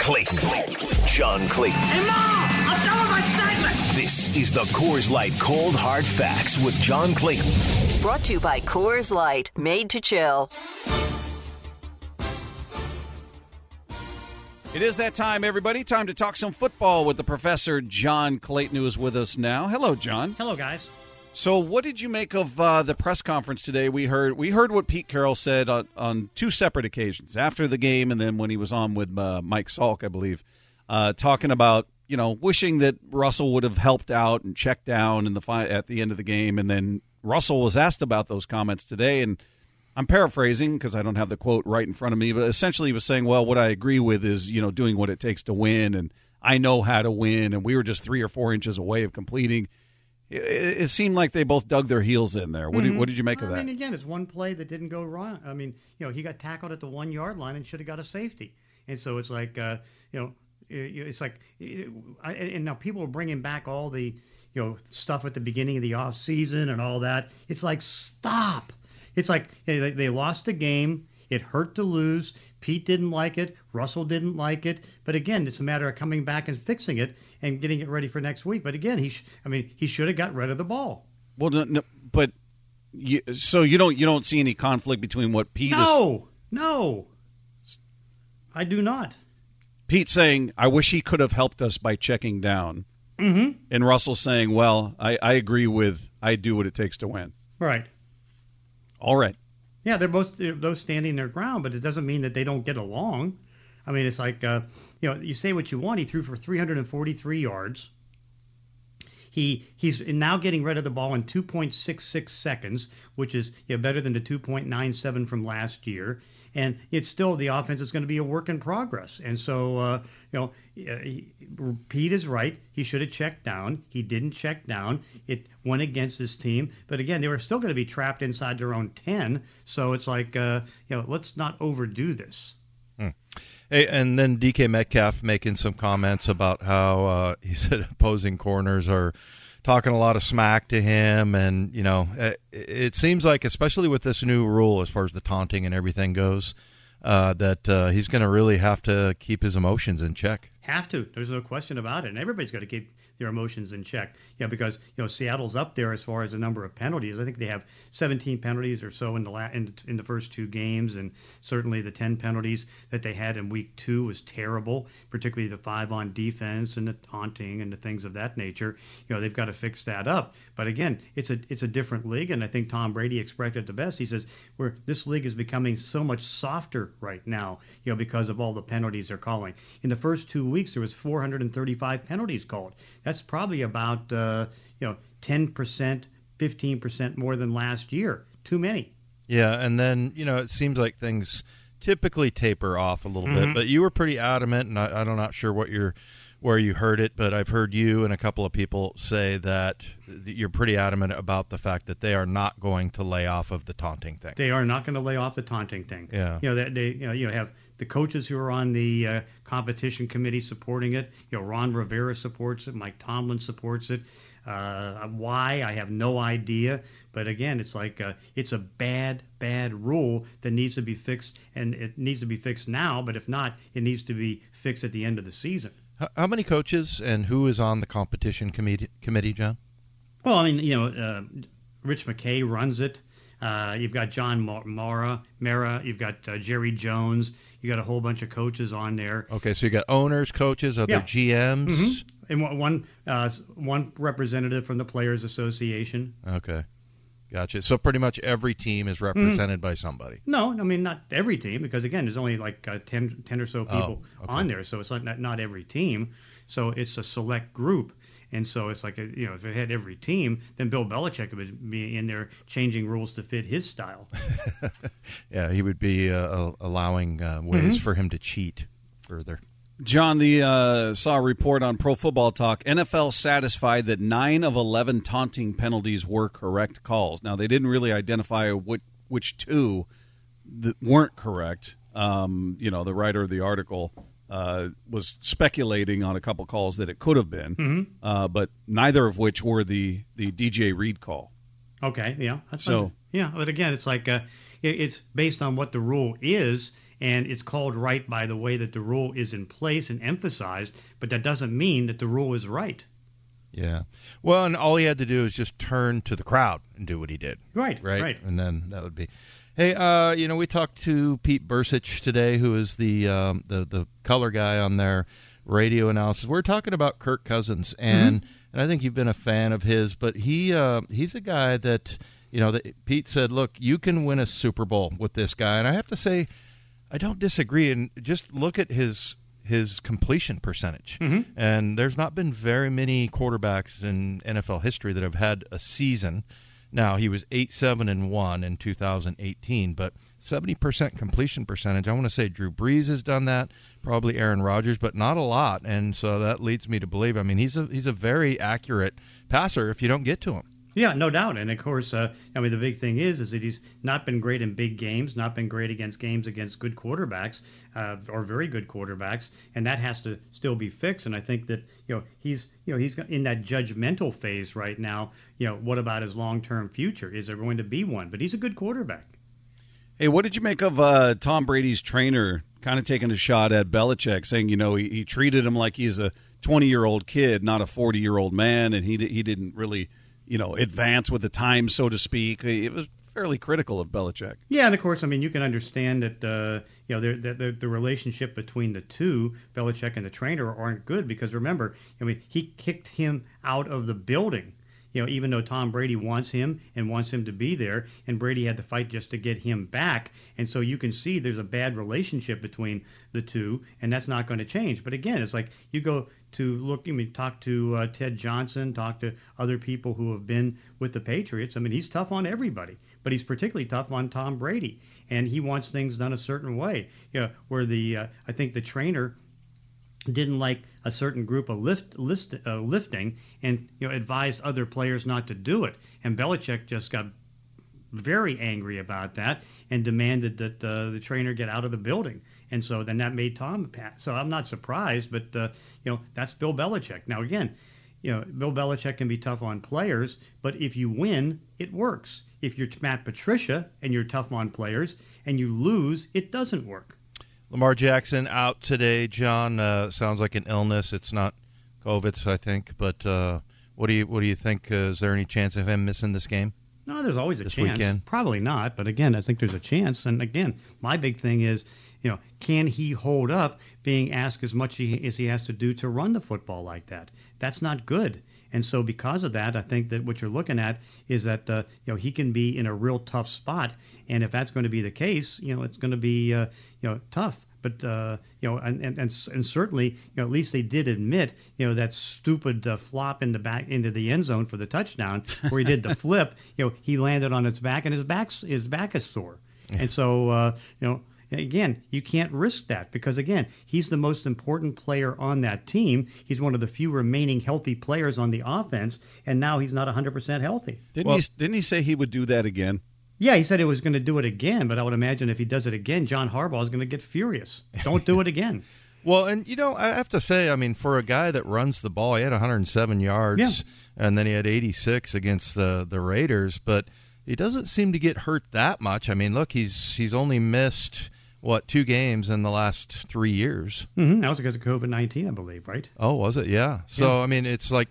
Clayton. John Clayton. Hey, Mom! I'm done with my segment! This is the Coors Light Cold Hard Facts with John Clayton. Brought to you by Coors Light, made to chill. It is that time, everybody. Time to talk some football with the professor, John Clayton, who is with us now. Hello, John. Hello, guys. So, what did you make of uh, the press conference today? We heard we heard what Pete Carroll said on, on two separate occasions after the game, and then when he was on with uh, Mike Salk, I believe, uh, talking about you know wishing that Russell would have helped out and checked down in the fi- at the end of the game, and then Russell was asked about those comments today, and I'm paraphrasing because I don't have the quote right in front of me, but essentially he was saying, "Well, what I agree with is you know doing what it takes to win, and I know how to win, and we were just three or four inches away of completing." It, it seemed like they both dug their heels in there. What, did, what did you make of that? I that? mean, again, it's one play that didn't go wrong. I mean, you know, he got tackled at the one yard line and should have got a safety. And so it's like, uh, you know, it- it's like, it- I, and now people are bringing back all the, you know, stuff at the beginning of the off season and all that. It's like, stop. It's like they, they lost the game. It hurt to lose. Pete didn't like it. Russell didn't like it. But again, it's a matter of coming back and fixing it and getting it ready for next week. But again, he, sh- I mean, he should have got rid of the ball. Well, no, no, but you, so you don't you don't see any conflict between what Pete is No, no, I do not. Pete saying, "I wish he could have helped us by checking down," Mm-hmm. and Russell saying, "Well, I, I agree with I do what it takes to win." Right. All right. Yeah, they're both they're both standing their ground, but it doesn't mean that they don't get along. I mean, it's like uh, you know, you say what you want. He threw for 343 yards. He he's now getting rid of the ball in 2.66 seconds, which is know, better than the 2.97 from last year. And it's still the offense is going to be a work in progress. And so uh, you know, Pete is right. He should have checked down. He didn't check down. It went against his team. But again, they were still going to be trapped inside their own 10. So it's like uh, you know, let's not overdo this. Hey, and then DK Metcalf making some comments about how uh, he said opposing corners are talking a lot of smack to him, and you know, it, it seems like, especially with this new rule as far as the taunting and everything goes, uh, that uh, he's going to really have to keep his emotions in check. Have to. There's no question about it. And everybody's got to keep their emotions in check. Yeah, because you know Seattle's up there as far as the number of penalties. I think they have 17 penalties or so in the la- in, in the first two games, and certainly the 10 penalties that they had in week two was terrible. Particularly the five on defense and the taunting and the things of that nature. You know they've got to fix that up. But again, it's a it's a different league, and I think Tom Brady expressed it the best. He says, "Where this league is becoming so much softer right now, you know, because of all the penalties they're calling. In the first two weeks, there was 435 penalties called. That's probably about uh, you know 10 percent, 15 percent more than last year. Too many. Yeah, and then you know, it seems like things typically taper off a little Mm-hmm. bit, but you were pretty adamant, and I, I'm not sure what you're where you heard it, but I've heard you and a couple of people say that you're pretty adamant about the fact that they are not going to lay off of the taunting thing. They are not going to lay off the taunting thing. Yeah. You know, they, they you know, you have the coaches who are on the uh, competition committee supporting it. You know, Ron Rivera supports it. Mike Tomlin supports it. Uh, why I have no idea, but again, it's like uh, it's a bad, bad rule that needs to be fixed, and it needs to be fixed now. But if not, it needs to be fixed at the end of the season. How many coaches and who is on the competition committee, committee John? Well, I mean, you know, uh, Rich McKay runs it. Uh, you've got John Mara, Mara. You've got uh, Jerry Jones. You got a whole bunch of coaches on there, Okay, so you got owners, coaches, other Yeah. GMs. Mhm. and one one, uh, one representative from the Players Association. Okay, gotcha. So pretty much every team is represented by somebody. No, I mean not every team because again, there's only like uh, 10, 10 or so people Oh, okay. on there, so it's not, not not every team. So it's a select group, and so it's like a, you know if it had every team, then Bill Belichick would be in there changing rules to fit his style. Yeah, he would be uh, uh, allowing uh, ways for him to cheat further. John, the uh, saw a report on Pro Football Talk. NFL satisfied that nine of eleven taunting penalties were correct calls. Now they didn't really identify which, which two that weren't correct. Um, you know, the writer of the article uh, was speculating on a couple calls that it could have been, uh, but neither of which were the the DJ Reed call. Okay, yeah. So- fine. yeah, but again, it's like uh, it, it's based on what the rule is, and it's called right by the way that the rule is in place and emphasized, but that doesn't mean that the rule is right. Yeah. Well, and all he had to do is just turn to the crowd and do what he did. Right. Right. Right. And then that would be. Hey, uh, you know, we talked to Pete Bercich today, who is the um, the the color guy on their radio analysis. We're talking about Kirk Cousins, and Mm-hmm. and I think you've been a fan of his, but he uh, he's a guy that you know that Pete said, look, you can win a Super Bowl with this guy, and I have to say, I don't disagree. And just look at his his completion percentage. Mm-hmm. And there's not been very many quarterbacks in NFL history that have had a season. Now he was eight seven and one in 2018, but 70 percent completion percentage. I want to say Drew Brees has done that, probably Aaron Rodgers, but not a lot. And so that leads me to believe. I mean, he's a he's a very accurate passer if you don't get to him. Yeah, no doubt. And of course, uh, I mean, the big thing is is that he's not been great in big games, not been great against games against good quarterbacks uh, or very good quarterbacks, and that has to still be fixed. And I think that you know he's you know he's in that judgmental phase right now. You know, what about his long-term future? Is there going to be one? But he's a good quarterback. Hey, what did you make of uh, Tom Brady's trainer kind of taking a shot at Belichick, saying, you know, he, he treated him like he's a 20 year old kid, not a 40 year old man, and he, he didn't really, you know, advance with the times, so to speak. It was fairly critical of Belichick. Yeah, and of course, I mean, you can understand that uh, you know the the the relationship between the two, Belichick and the trainer, aren't good because remember, I mean, he kicked him out of the building. You know, even though Tom Brady wants him and wants him to be there, and Brady had to fight just to get him back, and so you can see there's a bad relationship between the two, and that's not going to change. But again, it's like you go to look, I mean, talk to uh, Ted Johnson, talk to other people who have been with the Patriots. I mean, he's tough on everybody, but he's particularly tough on Tom Brady, and he wants things done a certain way. You know, where the uh, I think the trainer didn't like a certain group of lift, list, uh, lifting and you know advised other players not to do it. And Belichick just got very angry about that and demanded that uh, the trainer get out of the building. And so then that made Tom pat. So I'm not surprised, but uh, you know that's Bill Belichick. Now again, you know Bill Belichick can be tough on players, but if you win, it works. If you're Matt Patricia and you're tough on players and you lose, it doesn't work. Lamar Jackson out today, John. Uh, sounds like an illness. It's not COVID, I think. But uh, what do you what do you think? Uh, is there any chance of him missing this game? No, there's always a This chance. weekend? Probably not, but again, I think there's a chance. And again, my big thing is, you know, can he hold up being asked as much as he has to do to run the football like that? That's not good. And so because of that, I think that what you're looking at is that uh, you know he can be in a real tough spot, and if that's going to be the case, you know, it's going to be uh, you know tough. But uh, you know, and, and and and certainly, you know, at least they did admit, you know, that stupid uh, flop in the back into the end zone for the touchdown, where he did the flip. You know, he landed on his back, and his back his back is sore. And so, uh, you know, again, you can't risk that because again, he's the most important player on that team. He's one of the few remaining healthy players on the offense, and now he's not 100% healthy. Didn't Well- he? Didn't he say he would do that again? Yeah, he said he was going to do it again, but I would imagine if he does it again, John Harbaugh is going to get furious. Don't do it again. Well, and you know, I have to say, I mean, for a guy that runs the ball, he had 107 yards, Yeah. and then he had 86 against the the Raiders, but he doesn't seem to get hurt that much. I mean, look, he's he's only missed what two games in the last three years. hmm That was because of COVID 19, I believe, right? Oh, was it? Yeah. So I mean, it's like,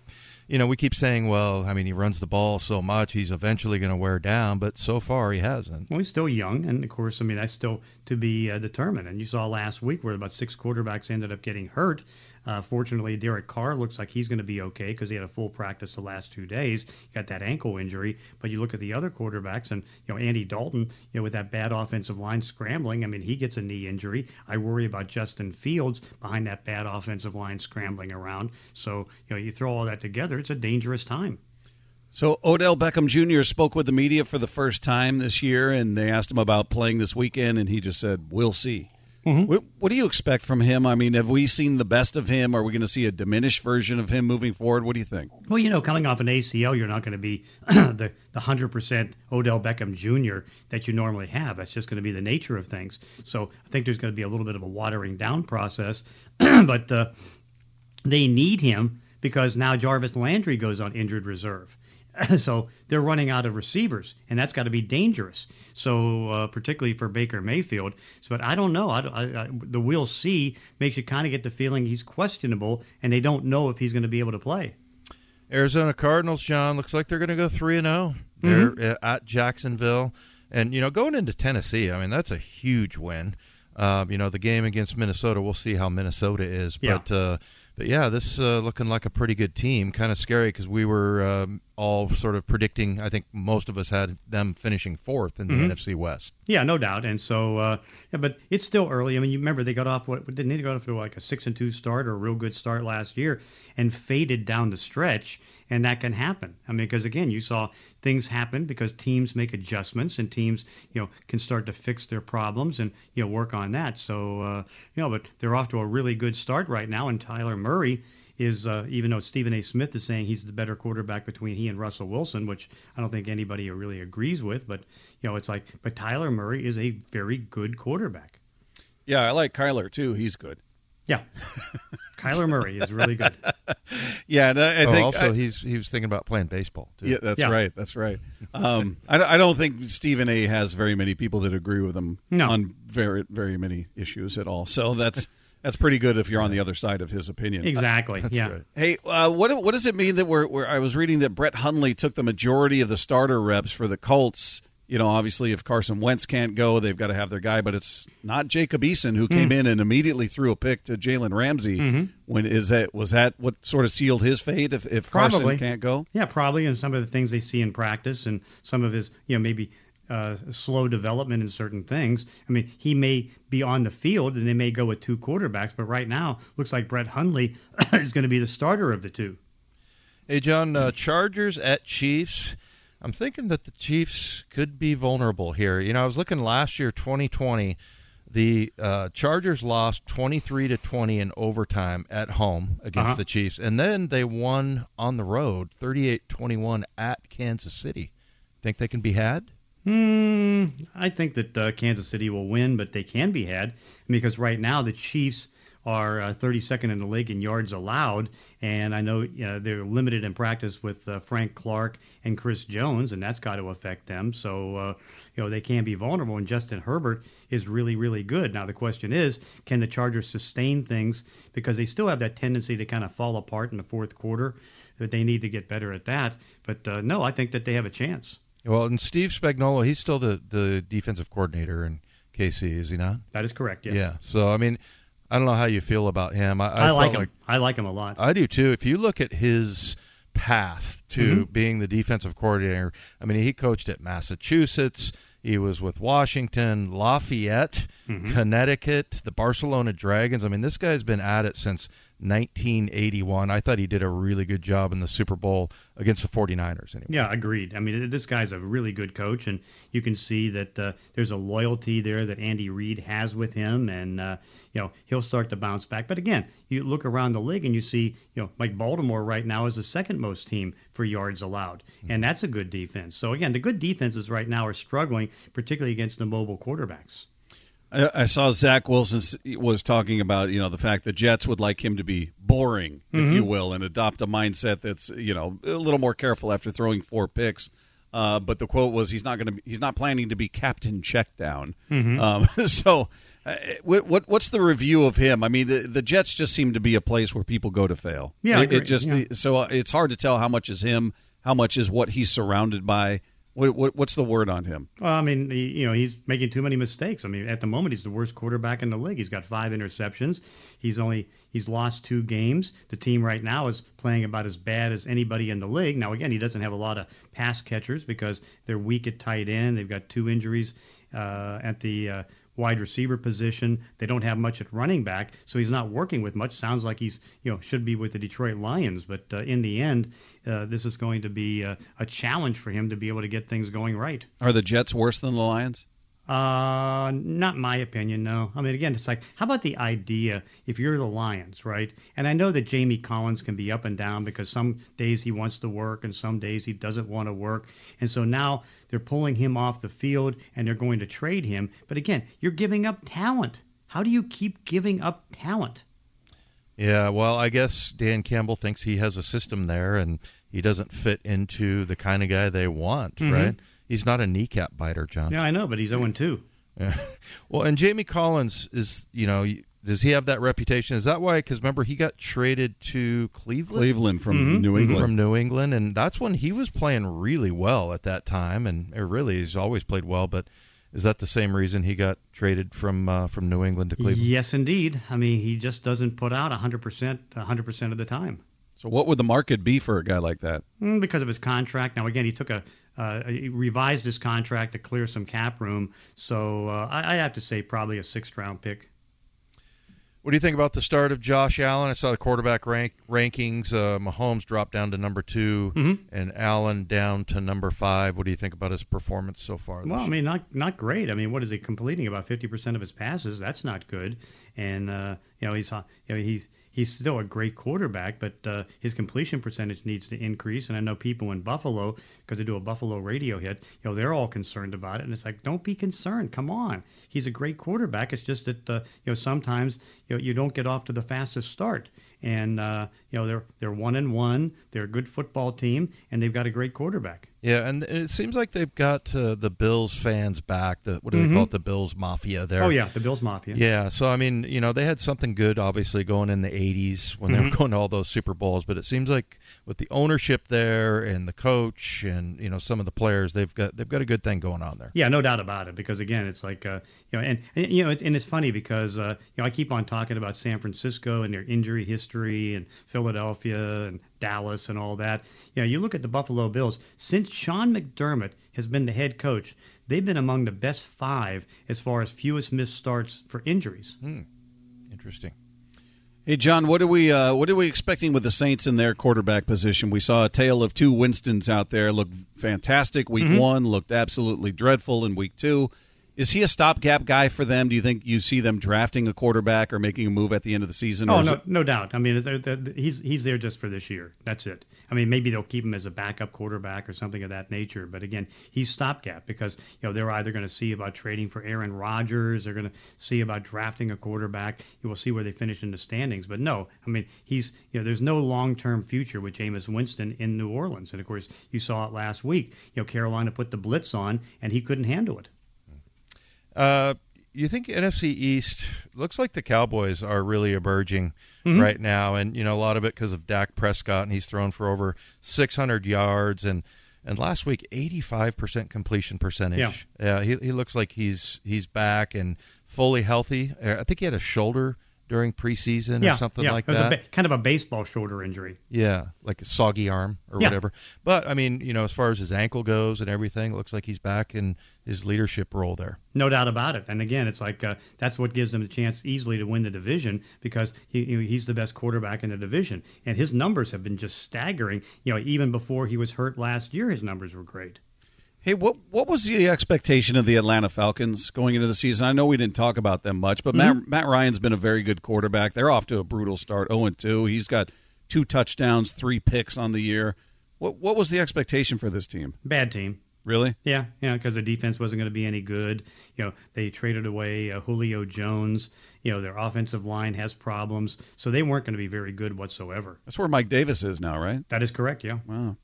you know, we keep saying, well, I mean, he runs the ball so much, he's eventually going to wear down, but so far he hasn't. Well, he's still young, and of course, I mean that's still to be uh, determined. And you saw last week where about six quarterbacks ended up getting hurt. Uh, fortunately, Derek Carr looks like he's going to be okay because he had a full practice the last two days. He got that ankle injury, but you look at the other quarterbacks, and you know Andy Dalton, you know with that bad offensive line scrambling, I mean he gets a knee injury. I worry about Justin Fields behind that bad offensive line scrambling around. So you know you throw all that together, it's a dangerous time. So Odell Beckham Jr. spoke with the media for the first time this year, and they asked him about playing this weekend, and he just said, "We'll see." What, what do you expect from him? I mean, have we seen the best of him? Are we going to see a diminished version of him moving forward? What do you think? Well, you know, coming off an ACL, you're not going to be the the hundred percent Odell Beckham Jr. that you normally have. That's just going to be the nature of things. So I think there's going to be a little bit of a watering down process, but uh, they need him because now Jarvis Landry goes on injured reserve. so they're running out of receivers, and that's got to be dangerous. So uh, particularly for Baker Mayfield. So, but I don't know. I, I, I, the we'll see makes you kind of get the feeling he's questionable, and they don't know if he's going to be able to play. Arizona Cardinals, John, looks like they're going to go three and zero. Oh. They're mm-hmm. at Jacksonville, and you know going into Tennessee. I mean that's a huge win. Uh, you know the game against Minnesota. We'll see how Minnesota is, but. Yeah. Uh, but yeah, this uh, looking like a pretty good team. Kind of scary because we were um, all sort of predicting. I think most of us had them finishing fourth in the mm-hmm. NFC West. Yeah, no doubt. And so, uh, yeah, but it's still early. I mean, you remember they got off what didn't they go off to like a six and two start or a real good start last year, and faded down the stretch and that can happen. I mean, because again, you saw things happen because teams make adjustments and teams, you know, can start to fix their problems and you know work on that. So, uh, you know, but they're off to a really good start right now, and Kyler Murray is uh, even though Stephen A. Smith is saying he's the better quarterback between he and Russell Wilson, which I don't think anybody really agrees with, but you know, it's like, but Kyler Murray is a very good quarterback. Yeah, I like Kyler too. He's good. Yeah, Kyler Murray is really good. yeah, and I, I oh, think also I, he's he was thinking about playing baseball too. Yeah, that's yeah. right. That's right. Um, I, I, don't think Stephen A. has very many people that agree with him no. on very very many issues at all. So that's. That's pretty good if you're on the other side of his opinion. Exactly. yeah. Right. Hey, uh, what what does it mean that we're, we're? I was reading that Brett Hundley took the majority of the starter reps for the Colts you know, obviously, if Carson Wentz can't go, they've got to have their guy. But it's not Jacob Eason who came mm. in and immediately threw a pick to Jalen Ramsey. Mm-hmm. When is that? Was that what sort of sealed his fate? If if probably. Carson can't go, yeah, probably. And some of the things they see in practice, and some of his, you know, maybe uh, slow development in certain things. I mean, he may be on the field, and they may go with two quarterbacks. But right now, looks like Brett Hundley is going to be the starter of the two. Hey, John, uh, Chargers at Chiefs. I'm thinking that the Chiefs could be vulnerable here. You know, I was looking last year, 2020. The uh, Chargers lost 23 to 20 in overtime at home against uh-huh. the Chiefs, and then they won on the road 38-21 at Kansas City. Think they can be had? Hmm, I think that uh, Kansas City will win, but they can be had because right now the Chiefs are uh, 32nd in the league in yards allowed, and I know you know, they're limited in practice with uh, Frank Clark and Chris Jones, and that's got to affect them. So uh, you know they can be vulnerable, and Justin Herbert is really really good. Now the question is, can the Chargers sustain things because they still have that tendency to kind of fall apart in the fourth quarter. That they need to get better at that. But uh, no, I think that they have a chance. Well, and Steve Spagnuolo, he's still the the defensive coordinator in KC, is he not? That is correct. Yes. Yeah. So I mean, I don't know how you feel about him. I, I, I like him. Like, I like him a lot. I do too. If you look at his path to mm-hmm. being the defensive coordinator, I mean, he coached at Massachusetts. He was with Washington, Lafayette, mm-hmm. Connecticut, the Barcelona Dragons. I mean, this guy's been at it since 1981. I thought he did a really good job in the Super Bowl against the 49ers. Anyway. Yeah, agreed. I mean, this guy's a really good coach, and you can see that uh, there's a loyalty there that Andy Reid has with him, and uh, you know he'll start to bounce back. But again, you look around the league and you see, you know, like Baltimore right now is the second most team for yards allowed, mm-hmm. and that's a good defense. So again, the good defenses right now are struggling, particularly against the mobile quarterbacks. I, saw Zach Wilson was talking about you know the fact that Jets would like him to be boring, if mm-hmm. you will, and adopt a mindset that's you know a little more careful after throwing four picks. Uh, but the quote was he's not going to he's not planning to be captain checkdown. Mm-hmm. Um, so, uh, what, what what's the review of him? I mean, the, the Jets just seem to be a place where people go to fail. Yeah, it, it just yeah. so uh, it's hard to tell how much is him, how much is what he's surrounded by. What, what, what's the word on him? Well, I mean, he, you know, he's making too many mistakes. I mean, at the moment, he's the worst quarterback in the league. He's got five interceptions. He's only he's lost two games. The team right now is playing about as bad as anybody in the league. Now, again, he doesn't have a lot of pass catchers because they're weak at tight end. They've got two injuries uh, at the uh, wide receiver position. They don't have much at running back, so he's not working with much. Sounds like he's you know should be with the Detroit Lions, but uh, in the end, uh, this is going to be a, a challenge for him to be able to get things going right. Are the Jets worse than the Lions? Uh, not my opinion, no. I mean, again, it's like, how about the idea if you're the Lions, right? And I know that Jamie Collins can be up and down because some days he wants to work and some days he doesn't want to work. And so now they're pulling him off the field and they're going to trade him. But again, you're giving up talent. How do you keep giving up talent? Yeah, well, I guess Dan Campbell thinks he has a system there and he doesn't fit into the kind of guy they want, Mhm. right? He's not a kneecap biter, John. Yeah, I know, but he's 0 2. Yeah. Well, and Jamie Collins is, you know, does he have that reputation? Is that why? Because remember, he got traded to Cleveland. Cleveland from Mhm. New England. From New England, and that's when he was playing really well at that time, and uh, really he's always played well. But is that the same reason he got traded from uh, from New England to Cleveland? Yes, indeed. I mean, he just doesn't put out 100% 100% of the time. so what would the market be for a guy like that? Mm, because of his contract. Now, again, he took a uh, he revised his contract to clear some cap room. So uh, I, I have to say probably a sixth round pick. What do you think about the start of Josh Allen? I saw the quarterback rank rankings. Uh, Mahomes dropped down to number 2 Mhm. and Allen down to number five. What do you think about his performance so far? Well, I mean, not not great. I mean, what is he completing? About 50% of his passes. That's not good. And uh, you know, he's you know he's he's still a great quarterback, but uh, his completion percentage needs to increase. And I know people in Buffalo, because they do a Buffalo radio hit, you know, they're all concerned about it. And it's like, don't be concerned. Come on, he's a great quarterback. It's just that uh, you know sometimes you know you don't get off to the fastest start. And uh, you know they're they're one and one. They're a good football team, and they've got a great quarterback. Yeah, and it seems like they've got uh, the Bills fans back. The what do they Mhm. call it? The Bills Mafia. There. Oh yeah, the Bills Mafia. Yeah, so I mean, you know, they had something good, obviously, going in the '80s when they were Mhm. going to all those Super Bowls. But it seems like with the ownership there and the coach and you know some of the players, they've got they've got a good thing going on there. Yeah, no doubt about it. Because again, it's like uh, you know, and, and you know, it, and it's funny because uh, you know I keep on talking about San Francisco and their injury history, and Philadelphia and Dallas and all that. You know, you look at the Buffalo Bills since Sean McDermott has been the head coach. They've been among the best five as far as fewest missed starts for injuries. Interesting. Hey John, what are we uh, what are we expecting with the Saints in their quarterback position? We saw a tale of two Winstons out there. Looked fantastic week Mhm. one. Looked absolutely dreadful in week two. Is he a stopgap guy for them? Do you think you see them drafting a quarterback or making a move at the end of the season? Oh no, it- no doubt. I mean, he's he's there just for this year. That's it. I mean, maybe they'll keep him as a backup quarterback or something of that nature. But again, he's stopgap because you know they're either going to see about trading for Aaron Rodgers, they're going to see about drafting a quarterback. You will see where they finish in the standings. But no, I mean, he's you know there's no long-term future with Jameis Winston in New Orleans. And of course, you saw it last week. You know, Carolina put the blitz on and he couldn't handle it. Uh, you think NFC East looks like the Cowboys are really emerging Mhm. right now, and you know a lot of it because of Dak Prescott, and he's thrown for over 600 yards, and and last week 85 percent completion percentage. Yeah, he he looks like he's he's back and fully healthy. Uh, I think he had a shoulder during preseason yeah, or something yeah. like that. A ba- kind of a baseball shoulder injury. Yeah, like a soggy arm or Yeah. whatever. But I mean, you know, as far as his ankle goes and everything, it looks like he's back in his leadership role there. No doubt about it. And again, it's like uh, that's what gives them a chance easily to win the division because he, he's the best quarterback in the division, and his numbers have been just staggering. You know, even before he was hurt last year, his numbers were great. Hey, what what was the expectation of the Atlanta Falcons going into the season? I know we didn't talk about them much, but Matt, Matt Ryan's been a very good quarterback. They're off to a brutal start, zero and two. He's got two touchdowns, three picks on the year. What what was the expectation for this team? Bad team. Really? Yeah, yeah, because the defense wasn't going to be any good. You know, they traded away uh, Julio Jones. You know, their offensive line has problems, so they weren't going to be very good whatsoever. That's where Mike Davis is now, right? That is correct. Yeah. Wow.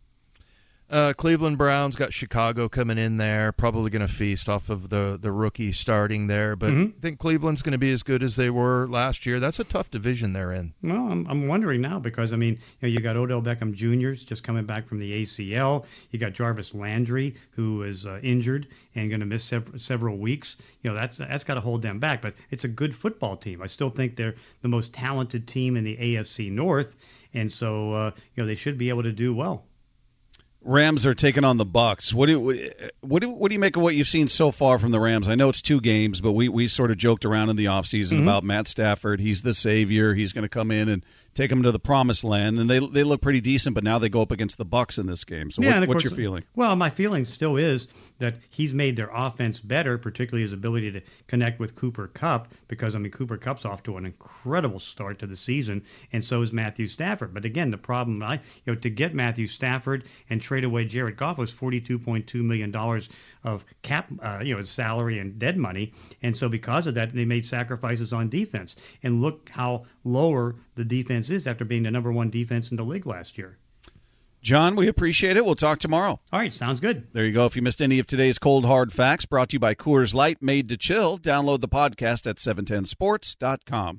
Uh, Cleveland Browns got Chicago coming in there, probably going to feast off of the the rookie starting there. But Mhm. I think Cleveland's going to be as good as they were last year. That's a tough division they're in. Well, I'm, I'm wondering now because I mean, you know, you got Odell Beckham Jr. just coming back from the ACL. You got Jarvis Landry who is uh, injured and going to miss sev- several weeks. You know, that's that's got to hold them back. But it's a good football team. I still think they're the most talented team in the AFC North, and so uh, you know they should be able to do well. Rams are taking on the Bucks. What do what do, what do you make of what you've seen so far from the Rams? I know it's two games, but we, we sort of joked around in the offseason Mhm. about Matt Stafford. He's the savior. He's going to come in and take them to the promised land, and they they look pretty decent. But now they go up against the Bucks in this game. So Yeah, what, what's course- your feeling? Well, my feeling still is that he's made their offense better, particularly his ability to connect with Cooper Kupp, because I mean Cooper Kupp's off to an incredible start to the season, and so is Matthew Stafford. But again, the problem, I you know, to get Matthew Stafford and trade away Jared Goff was forty-two point two million dollars of cap, uh, you know, salary and dead money, and so because of that, they made sacrifices on defense. And look how lower the defense is after being the number one defense in the league last year. John, we appreciate it. We'll talk tomorrow. All right, sounds good. There you go. If you missed any of today's cold hard facts, brought to you by Coors Light, made to chill. Download the podcast at 710sports.com.